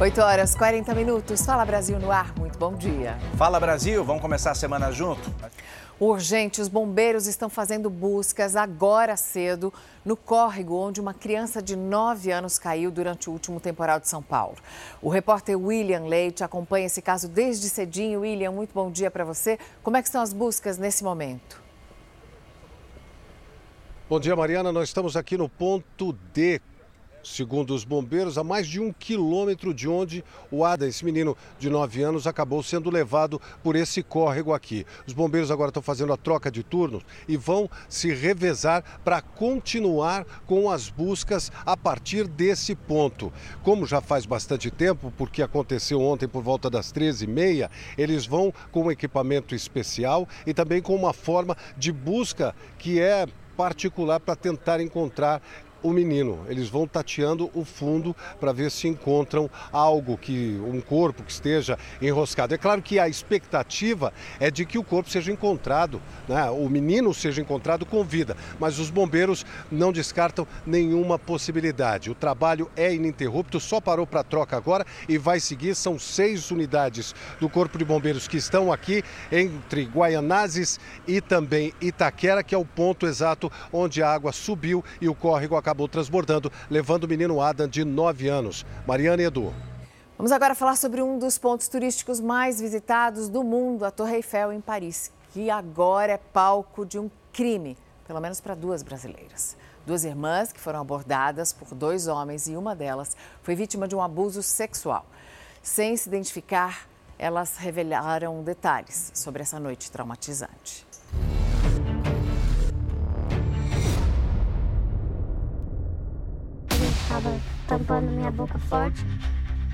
8 horas 40 minutos. Fala Brasil no ar. Muito bom dia. Fala Brasil, vamos começar a semana junto? Urgente, os bombeiros estão fazendo buscas agora cedo no córrego onde uma criança de 9 anos caiu durante o último temporal de São Paulo. O repórter William Leite acompanha esse caso desde cedinho. William, muito bom dia para você. Como é que estão as buscas nesse momento? Bom dia, Mariana. Nós estamos aqui no ponto D, segundo os bombeiros, a mais de um quilômetro de onde o Ada, esse menino de 9 anos, acabou sendo levado por esse córrego aqui. Os bombeiros agora estão fazendo a troca de turnos e vão se revezar para continuar com as buscas a partir desse ponto. Como já faz bastante tempo, porque aconteceu ontem por volta das 13h30, eles vão com um equipamento especial e também com uma forma de busca que é particular para tentar encontrar o menino. Eles vão tateando o fundo para ver se encontram algo que um corpo que esteja enroscado. É claro que a expectativa é de que o corpo seja encontrado, né? o menino seja encontrado com vida, mas os bombeiros não descartam nenhuma possibilidade. O trabalho é ininterrupto, só parou para troca agora e vai seguir. São seis unidades do Corpo de Bombeiros que estão aqui entre Guaianazes e também Itaquera, que é o ponto exato onde a água subiu e o córrego acabou acabou transbordando, levando o menino Adam, de 9 anos. Mariana e Edu. Vamos agora falar sobre um dos pontos turísticos mais visitados do mundo, a Torre Eiffel, em Paris, que agora é palco de um crime, pelo menos para duas brasileiras. Duas irmãs que foram abordadas por dois homens e uma delas foi vítima de um abuso sexual. Sem se identificar, elas revelaram detalhes sobre essa noite traumatizante. Tampando minha boca forte,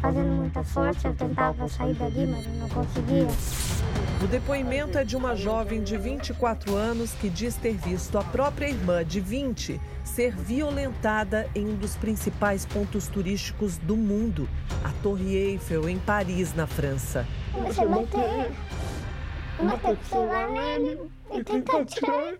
fazendo muita força. Eu tentava sair dali, mas não conseguia. O depoimento é de uma jovem de 24 anos que diz ter visto a própria irmã de 20 ser violentada em um dos principais pontos turísticos do mundo, a Torre Eiffel, em Paris, na França. Comecei a bater, bater com o celular nele e tentar tirar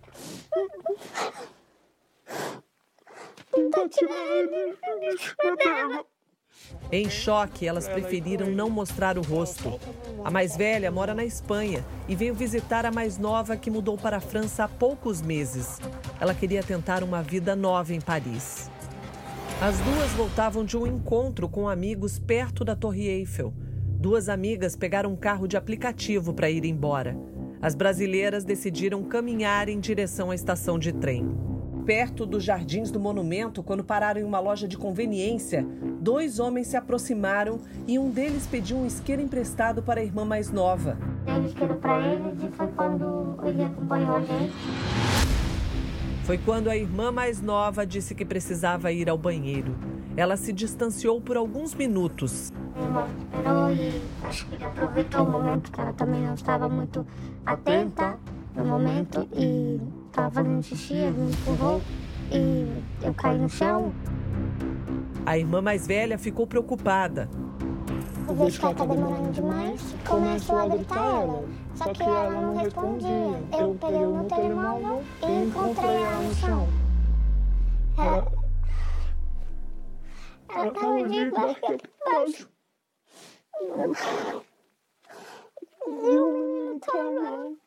Em choque, elas preferiram não mostrar o rosto. A mais velha mora na Espanha e veio visitar a mais nova que mudou para a França há poucos meses. Ela queria tentar uma vida nova em Paris. As duas voltavam de um encontro com amigos perto da Torre Eiffel. Duas amigas pegaram um carro de aplicativo para ir embora. As brasileiras decidiram caminhar em direção à estação de trem. Perto dos jardins do monumento, quando pararam em uma loja de conveniência, dois homens se aproximaram e um deles pediu um isqueiro emprestado para a irmã mais nova. Dei o isqueiro para eles e foi quando ele acompanhou a gente. Foi quando a irmã mais nova disse que precisava ir ao banheiro. Ela se distanciou por alguns minutos. Irmã esperou e acho que ele aproveitou o momento que ela também não estava muito atenta no momento e estava fazendo xixi, ele me empurrou e eu caí no chão. A irmã mais velha ficou preocupada. Eu vejo que ela está demorando demais, começo a gritar ela, só que ela não respondia. Eu peguei o meu telemóvel e encontrei ela no chão. Ela, ela estava de baixo. E o menino estava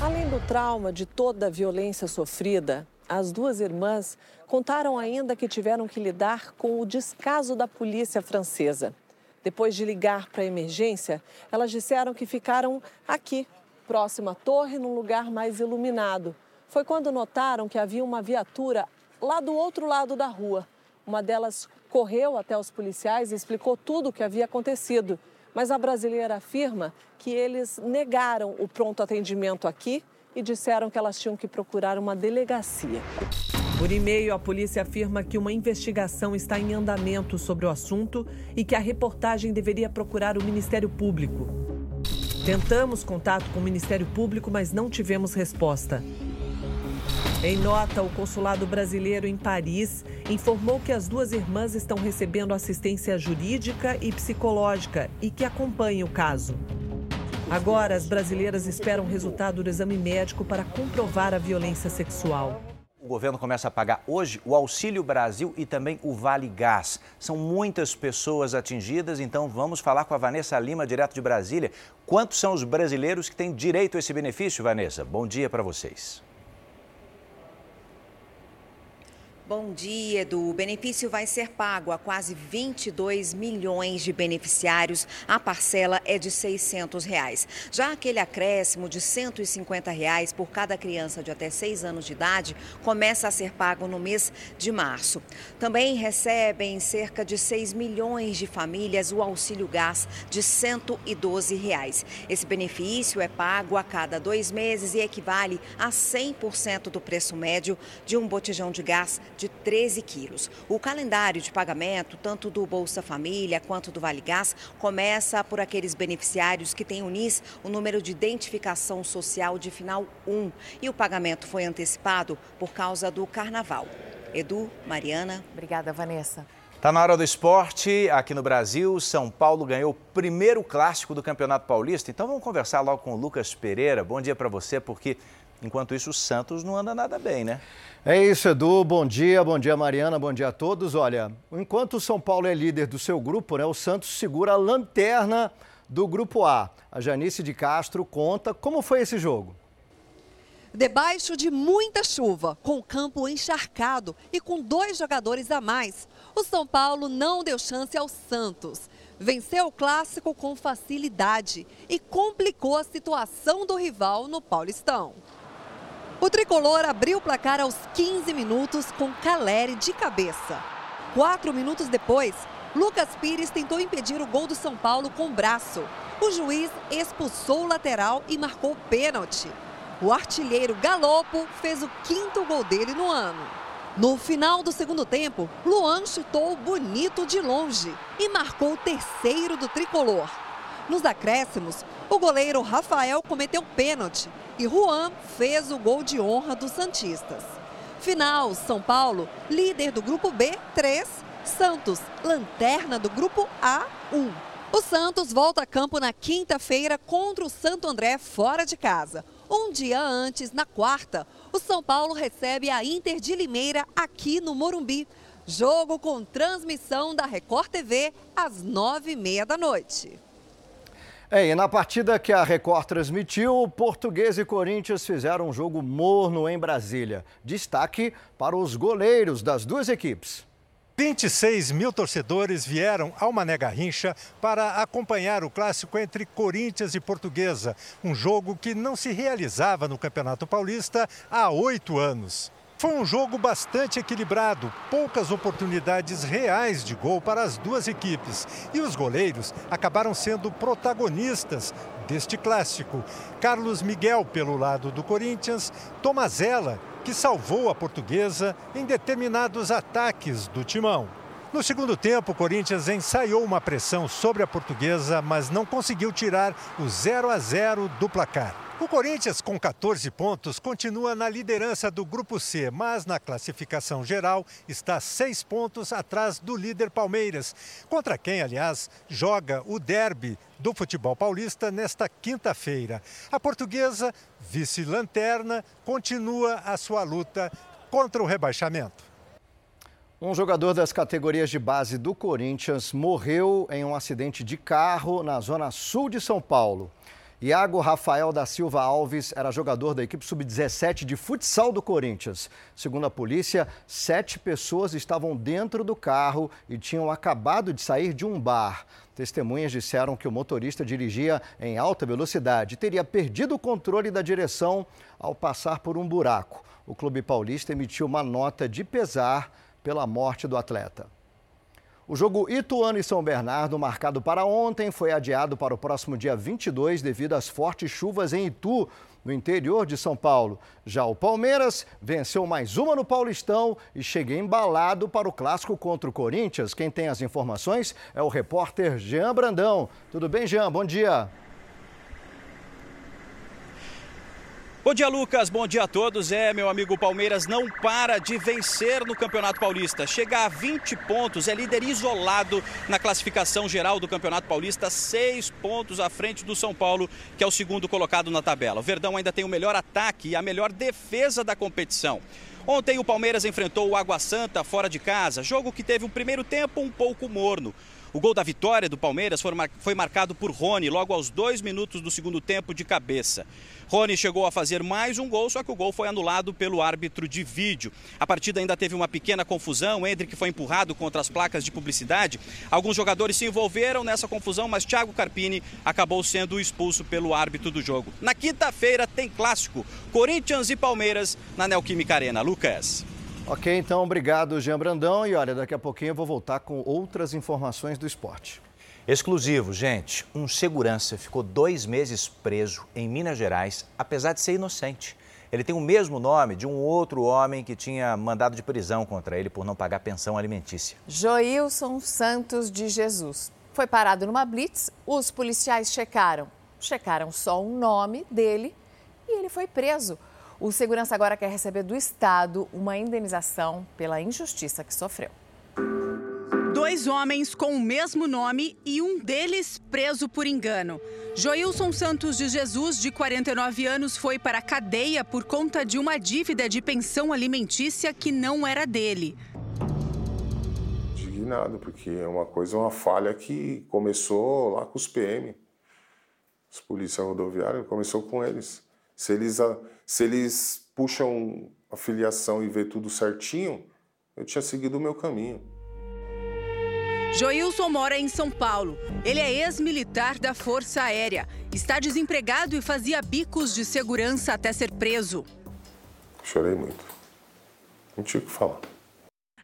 Além do trauma de toda a violência sofrida, as duas irmãs contaram ainda que tiveram que lidar com o descaso da polícia francesa. Depois de ligar para a emergência, elas disseram que ficaram aqui, próximo à torre, num lugar mais iluminado. Foi quando notaram que havia uma viatura lá do outro lado da rua. Uma delas correu até os policiais e explicou tudo o que havia acontecido. Mas a brasileira afirma que eles negaram o pronto atendimento aqui e disseram que elas tinham que procurar uma delegacia. Por e-mail, a polícia afirma que uma investigação está em andamento sobre o assunto e que a reportagem deveria procurar o Ministério Público. Tentamos contato com o Ministério Público, mas não tivemos resposta. Em nota, o consulado brasileiro em Paris informou que as duas irmãs estão recebendo assistência jurídica e psicológica e que acompanham o caso. Agora, as brasileiras esperam o resultado do exame médico para comprovar a violência sexual. O governo começa a pagar hoje o Auxílio Brasil e também o Vale Gás. São muitas pessoas atingidas, então vamos falar com a Vanessa Lima, direto de Brasília. Quantos são os brasileiros que têm direito a esse benefício, Vanessa? Bom dia para vocês. Bom dia, Edu. O benefício vai ser pago a quase 22 milhões de beneficiários. A parcela é de 600 reais. Já aquele acréscimo de 150 reais por cada criança de até 6 anos de idade começa a ser pago no mês de março. Também recebem cerca de 6 milhões de famílias o auxílio gás de 112 reais. Esse benefício é pago a cada dois meses e equivale a 100% do preço médio de um botijão de gás de 13 quilos. O calendário de pagamento, tanto do Bolsa Família quanto do Vale Gás, começa por aqueles beneficiários que têm UNIS, o número de identificação social de final 1. E o pagamento foi antecipado por causa do carnaval. Edu, Mariana. Obrigada, Vanessa. Está na hora do esporte. Aqui no Brasil, São Paulo ganhou o primeiro clássico do Campeonato Paulista. Então vamos conversar logo com o Lucas Pereira. Bom dia para você, porque enquanto isso o Santos não anda nada bem, né? É isso, Edu. Bom dia, bom dia, Mariana, bom dia a todos. Olha, enquanto o São Paulo é líder do seu grupo, né, o Santos segura a lanterna do grupo A. A Janice de Castro conta como foi esse jogo. Debaixo de muita chuva, com o campo encharcado e com dois jogadores a mais, o São Paulo não deu chance ao Santos. Venceu o clássico com facilidade e complicou a situação do rival no Paulistão. O tricolor abriu o placar aos 15 minutos com Caleri de cabeça. Quatro minutos depois, Lucas Pires tentou impedir o gol do São Paulo com o braço. O juiz expulsou o lateral e marcou pênalti. O artilheiro Galopo fez o quinto gol dele no ano. No final do segundo tempo, Luan chutou bonito de longe e marcou o terceiro do tricolor. Nos acréscimos, o goleiro Rafael cometeu pênalti e Juan fez o gol de honra dos Santistas. Final, São Paulo, líder do grupo B, 3, Santos, lanterna do grupo A, 1. O Santos volta a campo na quinta-feira contra o Santo André fora de casa. Um dia antes, na quarta, o São Paulo recebe a Inter de Limeira aqui no Morumbi. Jogo com transmissão da Record TV às nove e meia da noite. É, e na partida que a Record transmitiu, Português e Corinthians fizeram um jogo morno em Brasília. Destaque para os goleiros das duas equipes. 26 mil torcedores vieram ao Mané Garrincha para acompanhar o clássico entre Corinthians e Portuguesa, um jogo que não se realizava no Campeonato Paulista há oito anos. Foi um jogo bastante equilibrado, poucas oportunidades reais de gol para as duas equipes. E os goleiros acabaram sendo protagonistas deste clássico. Carlos Miguel pelo lado do Corinthians, Tomazella, que salvou a portuguesa em determinados ataques do timão. No segundo tempo, o Corinthians ensaiou uma pressão sobre a portuguesa, mas não conseguiu tirar o 0 a 0 do placar. O Corinthians, com 14 pontos, continua na liderança do Grupo C, mas na classificação geral está seis pontos atrás do líder Palmeiras, contra quem, aliás, joga o derby do futebol paulista nesta quinta-feira. A portuguesa, vice-lanterna, continua a sua luta contra o rebaixamento. Um jogador das categorias de base do Corinthians morreu em um acidente de carro na zona sul de São Paulo. Iago Rafael da Silva Alves era jogador da equipe sub-17 de futsal do Corinthians. Segundo a polícia, sete pessoas estavam dentro do carro e tinham acabado de sair de um bar. Testemunhas disseram que o motorista dirigia em alta velocidade e teria perdido o controle da direção ao passar por um buraco. O Clube Paulista emitiu uma nota de pesar pela morte do atleta. O jogo Ituano e São Bernardo, marcado para ontem, foi adiado para o próximo dia 22 devido às fortes chuvas em Itu, no interior de São Paulo. Já o Palmeiras venceu mais uma no Paulistão e chega embalado para o clássico contra o Corinthians. Quem tem as informações é o repórter Jean Brandão. Tudo bem, Jean? Bom dia. Bom dia, Lucas. Bom dia a todos. É, meu amigo Palmeiras não para de vencer no Campeonato Paulista. Chega a 20 pontos, é líder isolado na classificação geral do Campeonato Paulista, seis pontos à frente do São Paulo, que é o segundo colocado na tabela. O Verdão ainda tem o melhor ataque e a melhor defesa da competição. Ontem o Palmeiras enfrentou o Água Santa fora de casa, jogo que teve um primeiro tempo um pouco morno. O gol da vitória do Palmeiras foi marcado por Rony logo aos dois minutos do segundo tempo de cabeça. Rony chegou a fazer mais um gol, só que o gol foi anulado pelo árbitro de vídeo. A partida ainda teve uma pequena confusão. Hendrick foi empurrado contra as placas de publicidade. Alguns jogadores se envolveram nessa confusão, mas Thiago Carpini acabou sendo expulso pelo árbitro do jogo. Na quinta-feira tem clássico: Corinthians e Palmeiras na Neoquímica Arena. Lucas. Ok, então obrigado, Jean Brandão. E olha, daqui a pouquinho eu vou voltar com outras informações do esporte. Exclusivo, gente. Um segurança ficou dois meses preso em Minas Gerais, apesar de ser inocente. Ele tem o mesmo nome de um outro homem que tinha mandado de prisão contra ele por não pagar pensão alimentícia. Joilson Santos de Jesus. Foi parado numa blitz, os policiais checaram. Checaram só o nome dele e ele foi preso. O segurança agora quer receber do Estado uma indenização pela injustiça que sofreu. Dois homens com o mesmo nome e um deles preso por engano. Joilson Santos de Jesus, de 49 anos, foi para a cadeia por conta de uma dívida de pensão alimentícia que não era dele. Indignado, porque é uma coisa, uma falha que começou lá com os PM. Os polícia rodoviária começou com eles. Se eles, se eles puxam a filiação e vê tudo certinho, eu tinha seguido o meu caminho. Joilson mora em São Paulo. Ele é ex-militar da Força Aérea. Está desempregado e fazia bicos de segurança até ser preso. Chorei muito. Não tinha o que falar.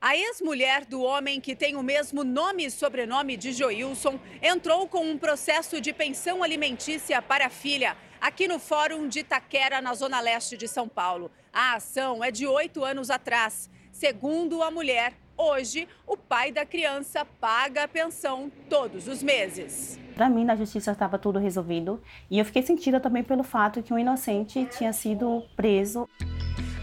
A ex-mulher do homem que tem o mesmo nome e sobrenome de Joilson entrou com um processo de pensão alimentícia para a filha aqui no Fórum de Itaquera, na zona leste de São Paulo. A ação é de oito anos atrás. Segundo a mulher, hoje o pai da criança paga a pensão todos os meses. Para mim, na justiça estava tudo resolvido e eu fiquei sentida também pelo fato que um inocente tinha sido preso.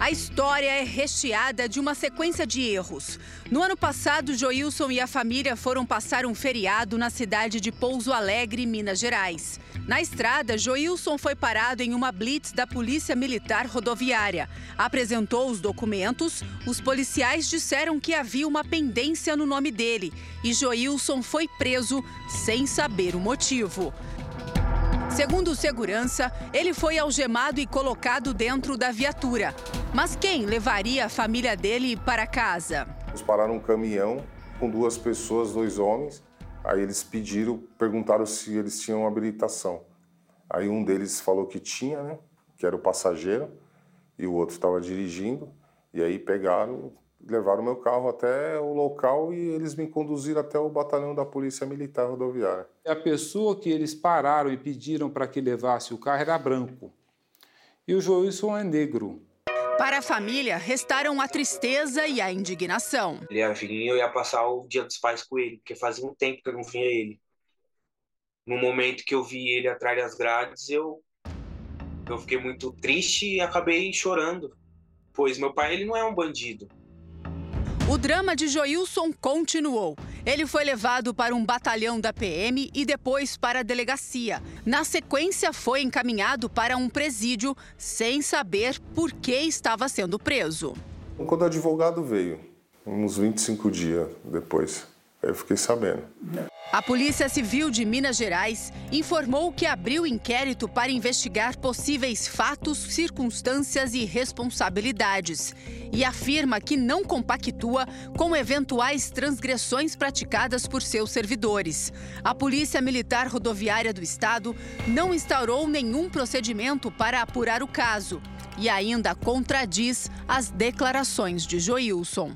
A história é recheada de uma sequência de erros. No ano passado, Joilson e a família foram passar um feriado na cidade de Pouso Alegre, Minas Gerais. Na estrada, Joilson foi parado em uma blitz da Polícia Militar Rodoviária. Apresentou os documentos, os policiais disseram que havia uma pendência no nome dele e Joilson foi preso sem saber o motivo. Segundo segurança, ele foi algemado e colocado dentro da viatura. Mas quem levaria a família dele para casa? Eles pararam um caminhão com duas pessoas, dois homens. Aí eles pediram, perguntaram se eles tinham habilitação. Aí um deles falou que tinha, né? Que era o passageiro, e o outro estava dirigindo. E aí pegaram, levaram meu carro até o local e eles me conduziram até o batalhão da Polícia Militar Rodoviária. A pessoa que eles pararam e pediram para que levasse o carro era branco. E o Joilson é negro. Para a família, restaram a tristeza e a indignação. Ele ia vir e eu ia passar o dia dos pais com ele, porque fazia um tempo que eu não via ele. No momento que eu vi ele atrás das grades, eu, eu fiquei muito triste e acabei chorando. Pois meu pai ele não é um bandido. O drama de Joilson continuou. Ele foi levado para um batalhão da PM e depois para a delegacia. Na sequência, foi encaminhado para um presídio sem saber por que estava sendo preso. Quando o advogado veio, uns 25 dias depois, eu fiquei sabendo. A Polícia Civil de Minas Gerais informou que abriu inquérito para investigar possíveis fatos, circunstâncias e responsabilidades e afirma que não compactua com eventuais transgressões praticadas por seus servidores. A Polícia Militar Rodoviária do Estado não instaurou nenhum procedimento para apurar o caso e ainda contradiz as declarações de Joilson.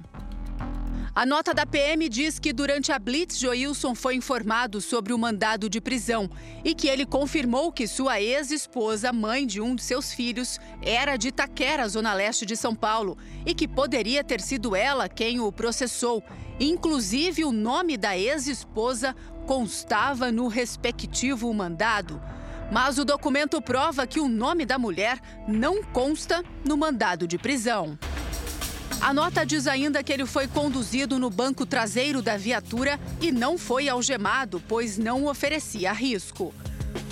A nota da PM diz que durante a blitz, Joilson foi informado sobre o mandado de prisão e que ele confirmou que sua ex-esposa, mãe de um de seus filhos, era de Itaquera, zona leste de São Paulo, e que poderia ter sido ela quem o processou. Inclusive, o nome da ex-esposa constava no respectivo mandado. Mas o documento prova que o nome da mulher não consta no mandado de prisão. A nota diz ainda que ele foi conduzido no banco traseiro da viatura e não foi algemado, pois não oferecia risco.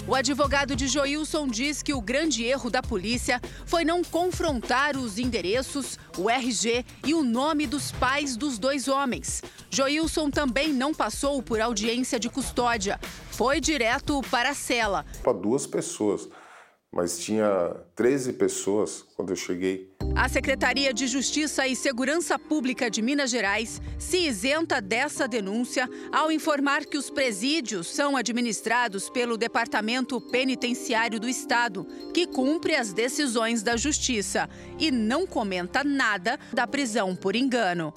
O advogado de Joilson diz que o grande erro da polícia foi não confrontar os endereços, o RG e o nome dos pais dos dois homens. Joilson também não passou por audiência de custódia. Foi direto para a cela. Para duas pessoas mas tinha 13 pessoas quando eu cheguei. A Secretaria de Justiça e Segurança Pública de Minas Gerais se isenta dessa denúncia ao informar que os presídios são administrados pelo Departamento Penitenciário do Estado, que cumpre as decisões da Justiça e não comenta nada da prisão por engano.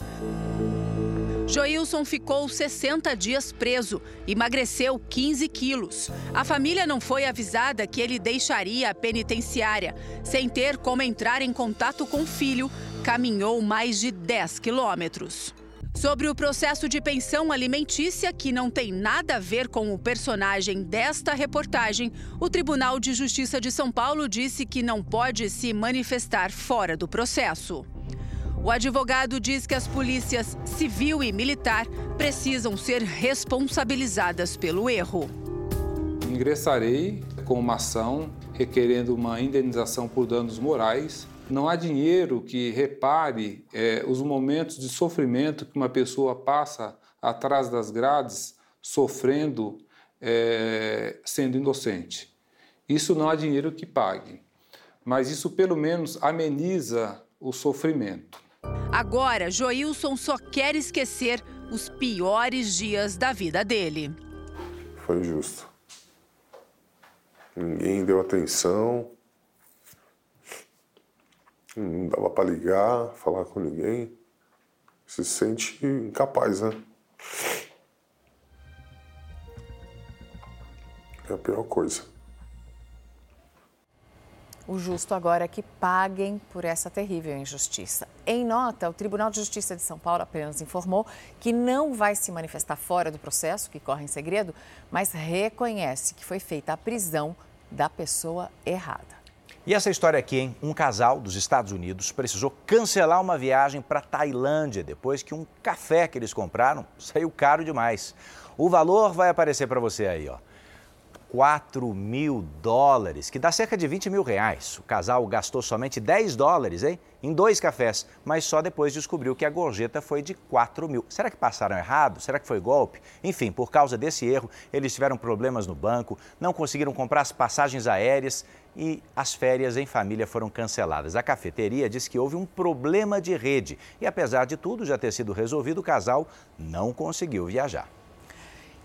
Joilson ficou 60 dias preso, emagreceu 15 quilos. A família não foi avisada que ele deixaria a penitenciária. Sem ter como entrar em contato com o filho, caminhou mais de 10 quilômetros. Sobre o processo de pensão alimentícia, que não tem nada a ver com o personagem desta reportagem, o Tribunal de Justiça de São Paulo disse que não pode se manifestar fora do processo. O advogado diz que as polícias civil e militar precisam ser responsabilizadas pelo erro. Ingressarei com uma ação requerendo uma indenização por danos morais. Não há dinheiro que repare é, os momentos de sofrimento que uma pessoa passa atrás das grades, sofrendo, é, sendo inocente. Isso não há dinheiro que pague, mas isso pelo menos ameniza o sofrimento. Agora, Joilson só quer esquecer os piores dias da vida dele. Foi justo. Ninguém deu atenção. Não dava para ligar, falar com ninguém. Se sente incapaz, né? É a pior coisa. O justo agora é que paguem por essa terrível injustiça. Em nota, o Tribunal de Justiça de São Paulo apenas informou que não vai se manifestar fora do processo, que corre em segredo, mas reconhece que foi feita a prisão da pessoa errada. E essa história aqui, hein? Um casal dos Estados Unidos precisou cancelar uma viagem para Tailândia depois que um café que eles compraram saiu caro demais. O valor vai aparecer para você aí, ó. 4 mil dólares, que dá cerca de 20 mil reais. O casal gastou somente 10 dólares hein, em dois cafés, mas só depois descobriu que a gorjeta foi de 4 mil. Será que passaram errado? Será que foi golpe? Enfim, por causa desse erro, eles tiveram problemas no banco, não conseguiram comprar as passagens aéreas e as férias em família foram canceladas. A cafeteria diz que houve um problema de rede e, apesar de tudo já ter sido resolvido, o casal não conseguiu viajar.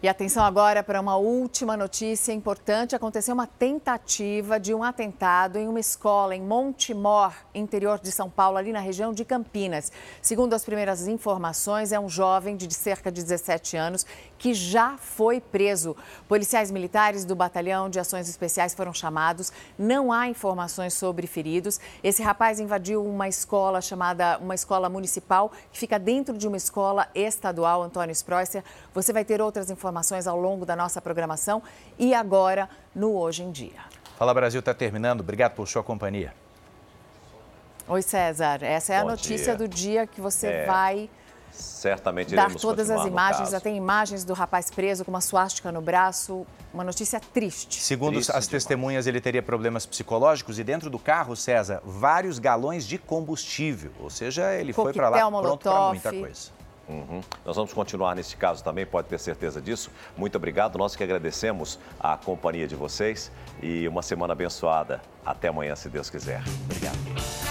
E atenção agora para uma última notícia importante. Aconteceu uma tentativa de um atentado em uma escola em Montemor, interior de São Paulo, ali na região de Campinas. Segundo as primeiras informações, é um jovem de cerca de 17 anos que já foi preso. Policiais militares do Batalhão de Ações Especiais foram chamados. Não há informações sobre feridos. Esse rapaz invadiu uma escola chamada uma escola municipal que fica dentro de uma escola estadual, Antônio Sproisser. Você vai ter outras informações ao longo da nossa programação e agora no Hoje em Dia. Fala Brasil está terminando. Obrigado por sua companhia. Oi, César. Essa é Bom a notícia dia. do dia que você é... vai certamente dar todas as imagens. Já tem imagens do rapaz preso com uma suástica no braço. Uma notícia triste. Segundo triste as testemunhas, ele teria problemas psicológicos e dentro do carro, César, vários galões de combustível. Ou seja, ele Coquetel, foi para lá pronto para muita coisa. Uhum. Nós vamos continuar nesse caso também, pode ter certeza disso. Muito obrigado. Nós que agradecemos a companhia de vocês e uma semana abençoada. Até amanhã, se Deus quiser. Obrigado.